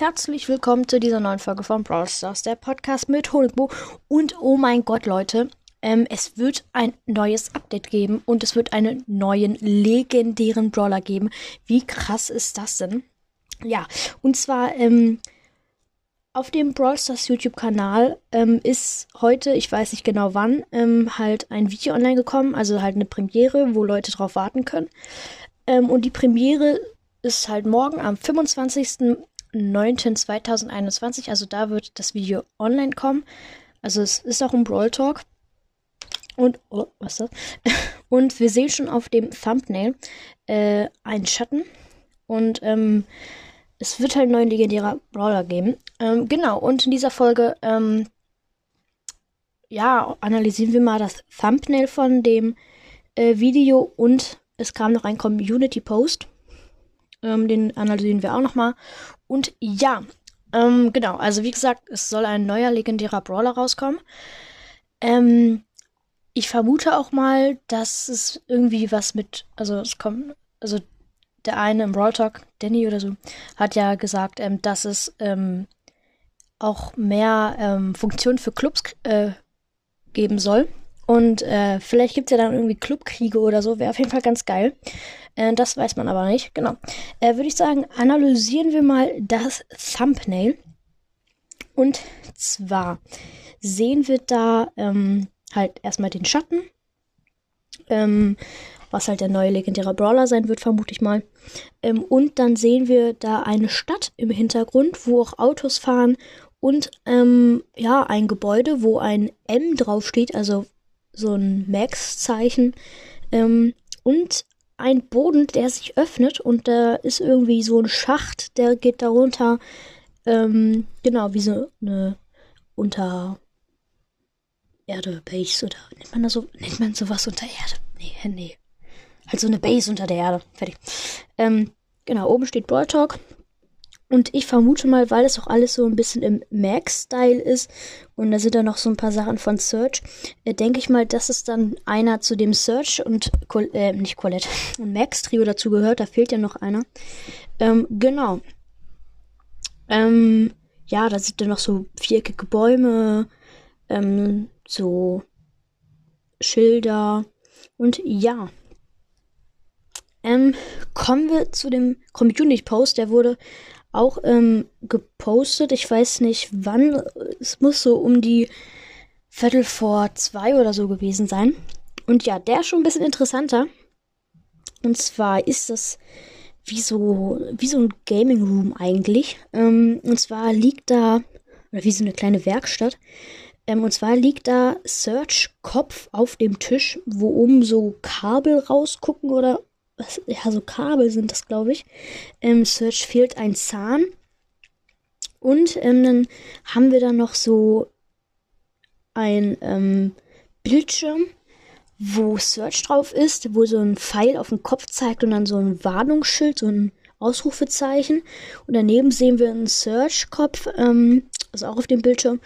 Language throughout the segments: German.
herzlich willkommen zu dieser neuen Folge von Brawl Stars, der Podcast mit Honigbo. Und oh mein Gott, Leute, ähm, es wird ein neues Update geben und es wird einen neuen legendären Brawler geben. Wie krass ist das denn? Ja, und zwar ähm, auf dem Brawl Stars YouTube-Kanal ähm, ist heute, ich weiß nicht genau wann, ähm, halt ein Video online gekommen, also halt eine Premiere, wo Leute drauf warten können. Ähm, und die Premiere ist halt morgen am 25.09.2021. Also da wird das Video online kommen. Also es ist auch ein Brawl Talk. Und, oh, was ist das? Und wir sehen schon auf dem Thumbnail äh, einen Schatten. Und ähm, es wird halt einen neuen legendärer Brawler geben. Ähm, genau, und in dieser Folge, ähm, ja, analysieren wir mal das Thumbnail von dem äh, Video und es kam noch ein Community-Post. Ähm, den analysieren wir auch nochmal. Und ja, ähm, genau. Also wie gesagt, es soll ein neuer legendärer Brawler rauskommen. Ähm, ich vermute auch mal, dass es irgendwie was mit, also es kommt, also der eine im Brawl Talk, Danny oder so, hat ja gesagt, ähm, dass es ähm, auch mehr ähm, Funktionen für Clubs äh, geben soll. Und äh, vielleicht gibt es ja dann irgendwie Clubkriege oder so. Wäre auf jeden Fall ganz geil. Äh, das weiß man aber nicht. Genau. Äh, Würde ich sagen, analysieren wir mal das Thumbnail. Und zwar sehen wir da ähm, halt erstmal den Schatten. Ähm, was halt der neue legendäre Brawler sein wird, vermute ich mal. Ähm, und dann sehen wir da eine Stadt im Hintergrund, wo auch Autos fahren und ähm, ja, ein Gebäude, wo ein M draufsteht, also so ein Max-Zeichen. Ähm, und ein Boden, der sich öffnet und da ist irgendwie so ein Schacht, der geht darunter. Ähm, genau, wie so eine unter Erde Base oder nennt man das so, nennt man sowas unter Erde? Nee, nee. Halt eine Base unter der Erde. Fertig. Ähm, genau, oben steht Brawl. Und ich vermute mal, weil es auch alles so ein bisschen im Max-Style ist und da sind da noch so ein paar Sachen von Search, äh, denke ich mal, dass es dann einer zu dem Search und, Col äh, nicht Colette, und Max-Trio dazu gehört. Da fehlt ja noch einer. Ähm, genau. Ähm, ja, da sind dann noch so viereckige Bäume, ähm, so Schilder und ja. Ähm, kommen wir zu dem Community Post, der wurde auch ähm, gepostet. Ich weiß nicht wann. Es muss so um die Viertel vor zwei oder so gewesen sein. Und ja, der ist schon ein bisschen interessanter. Und zwar ist das wie so, wie so ein Gaming Room eigentlich. Ähm, und zwar liegt da, oder wie so eine kleine Werkstatt. Ähm, und zwar liegt da Search Kopf auf dem Tisch, wo oben so Kabel rausgucken oder was, ja, so Kabel sind das, glaube ich. Ähm, Search fehlt ein Zahn. Und ähm, dann haben wir da noch so ein ähm, Bildschirm, wo Search drauf ist, wo so ein Pfeil auf den Kopf zeigt und dann so ein Warnungsschild, so ein Ausrufezeichen. Und daneben sehen wir einen Search-Kopf, ähm, also auch auf dem Bildschirm,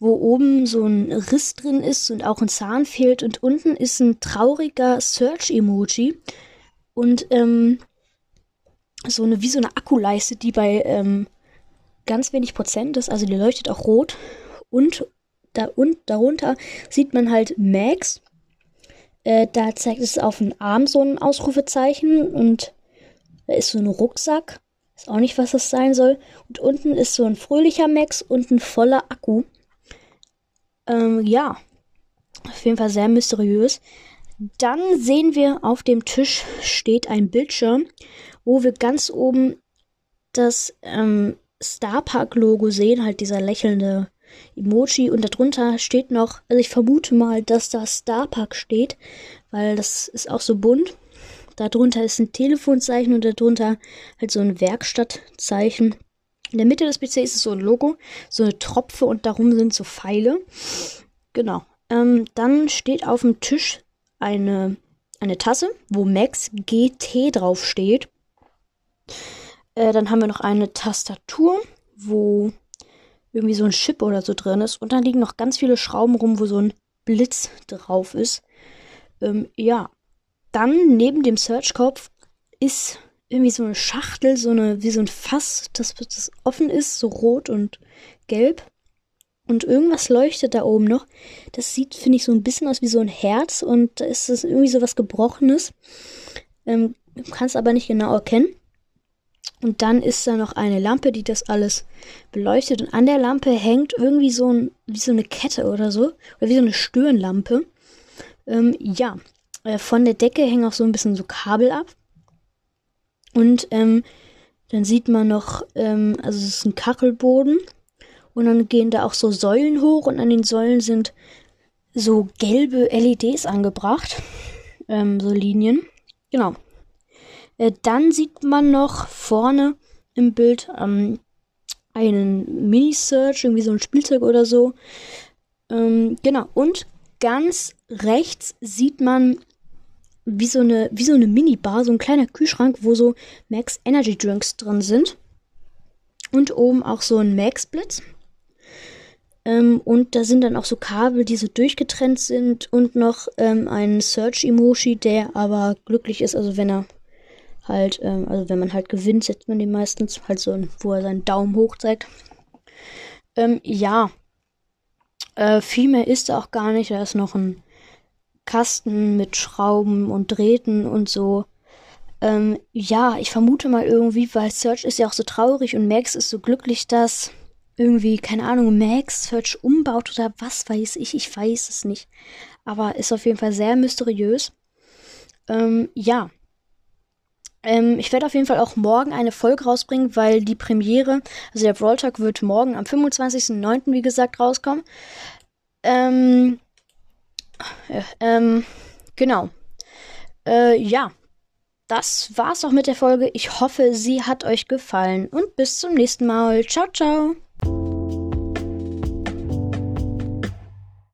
wo oben so ein Riss drin ist und auch ein Zahn fehlt. Und unten ist ein trauriger Search-Emoji und ähm, so eine wie so eine Akkuleiste, die bei ähm, ganz wenig Prozent ist, also die leuchtet auch rot und da und darunter sieht man halt Max. Äh, da zeigt es auf den Arm so ein Ausrufezeichen und da ist so ein Rucksack. Ist auch nicht, was das sein soll. Und unten ist so ein fröhlicher Max und ein voller Akku. Ähm, ja. Auf jeden Fall sehr mysteriös. Dann sehen wir auf dem Tisch steht ein Bildschirm, wo wir ganz oben das ähm, Starpark-Logo sehen, halt dieser lächelnde Emoji und darunter steht noch, also ich vermute mal, dass da Starpark steht, weil das ist auch so bunt. Darunter ist ein Telefonzeichen und darunter halt so ein Werkstattzeichen. In der Mitte des PCs ist so ein Logo, so eine Tropfe und darum sind so Pfeile. Genau. Ähm, dann steht auf dem Tisch eine, eine Tasse, wo Max GT draufsteht. Äh, dann haben wir noch eine Tastatur, wo irgendwie so ein Chip oder so drin ist. Und dann liegen noch ganz viele Schrauben rum, wo so ein Blitz drauf ist. Ähm, ja. Dann neben dem Search-Kopf ist irgendwie so eine Schachtel, so eine, wie so ein Fass, das, das offen ist, so rot und gelb. Und irgendwas leuchtet da oben noch. Das sieht, finde ich, so ein bisschen aus wie so ein Herz und da ist es irgendwie so was Gebrochenes. Ähm, kannst aber nicht genau erkennen. Und dann ist da noch eine Lampe, die das alles beleuchtet. Und an der Lampe hängt irgendwie so, ein, wie so eine Kette oder so. Oder wie so eine Stirnlampe. Ähm, ja, äh, von der Decke hängen auch so ein bisschen so Kabel ab. Und ähm, dann sieht man noch, ähm, also es ist ein Kachelboden. Und dann gehen da auch so Säulen hoch und an den Säulen sind so gelbe LEDs angebracht. Ähm, so Linien. Genau. Äh, dann sieht man noch vorne im Bild ähm, einen Mini-Search, irgendwie so ein Spielzeug oder so. Ähm, genau. Und ganz rechts sieht man wie so eine, wie so eine Minibar, so ein kleiner Kühlschrank, wo so Max Energy Drinks drin sind. Und oben auch so ein Max Blitz. Ähm, und da sind dann auch so Kabel, die so durchgetrennt sind und noch ähm, ein Search Emoji, der aber glücklich ist, also wenn er halt, ähm, also wenn man halt gewinnt, setzt man den meistens halt so, wo er seinen Daumen hoch zeigt. Ähm, ja, äh, viel mehr ist da auch gar nicht. Da ist noch ein Kasten mit Schrauben und Drähten und so. Ähm, ja, ich vermute mal irgendwie, weil Search ist ja auch so traurig und Max ist so glücklich, dass irgendwie, keine Ahnung, Max Search umbaut oder was weiß ich, ich weiß es nicht. Aber ist auf jeden Fall sehr mysteriös. Ähm, ja. Ähm, ich werde auf jeden Fall auch morgen eine Folge rausbringen, weil die Premiere, also der Brawl Talk wird morgen am 25.09. wie gesagt rauskommen. Ähm, äh, ähm, genau. Äh, ja. Das war's auch mit der Folge. Ich hoffe, sie hat euch gefallen und bis zum nächsten Mal. Ciao, ciao.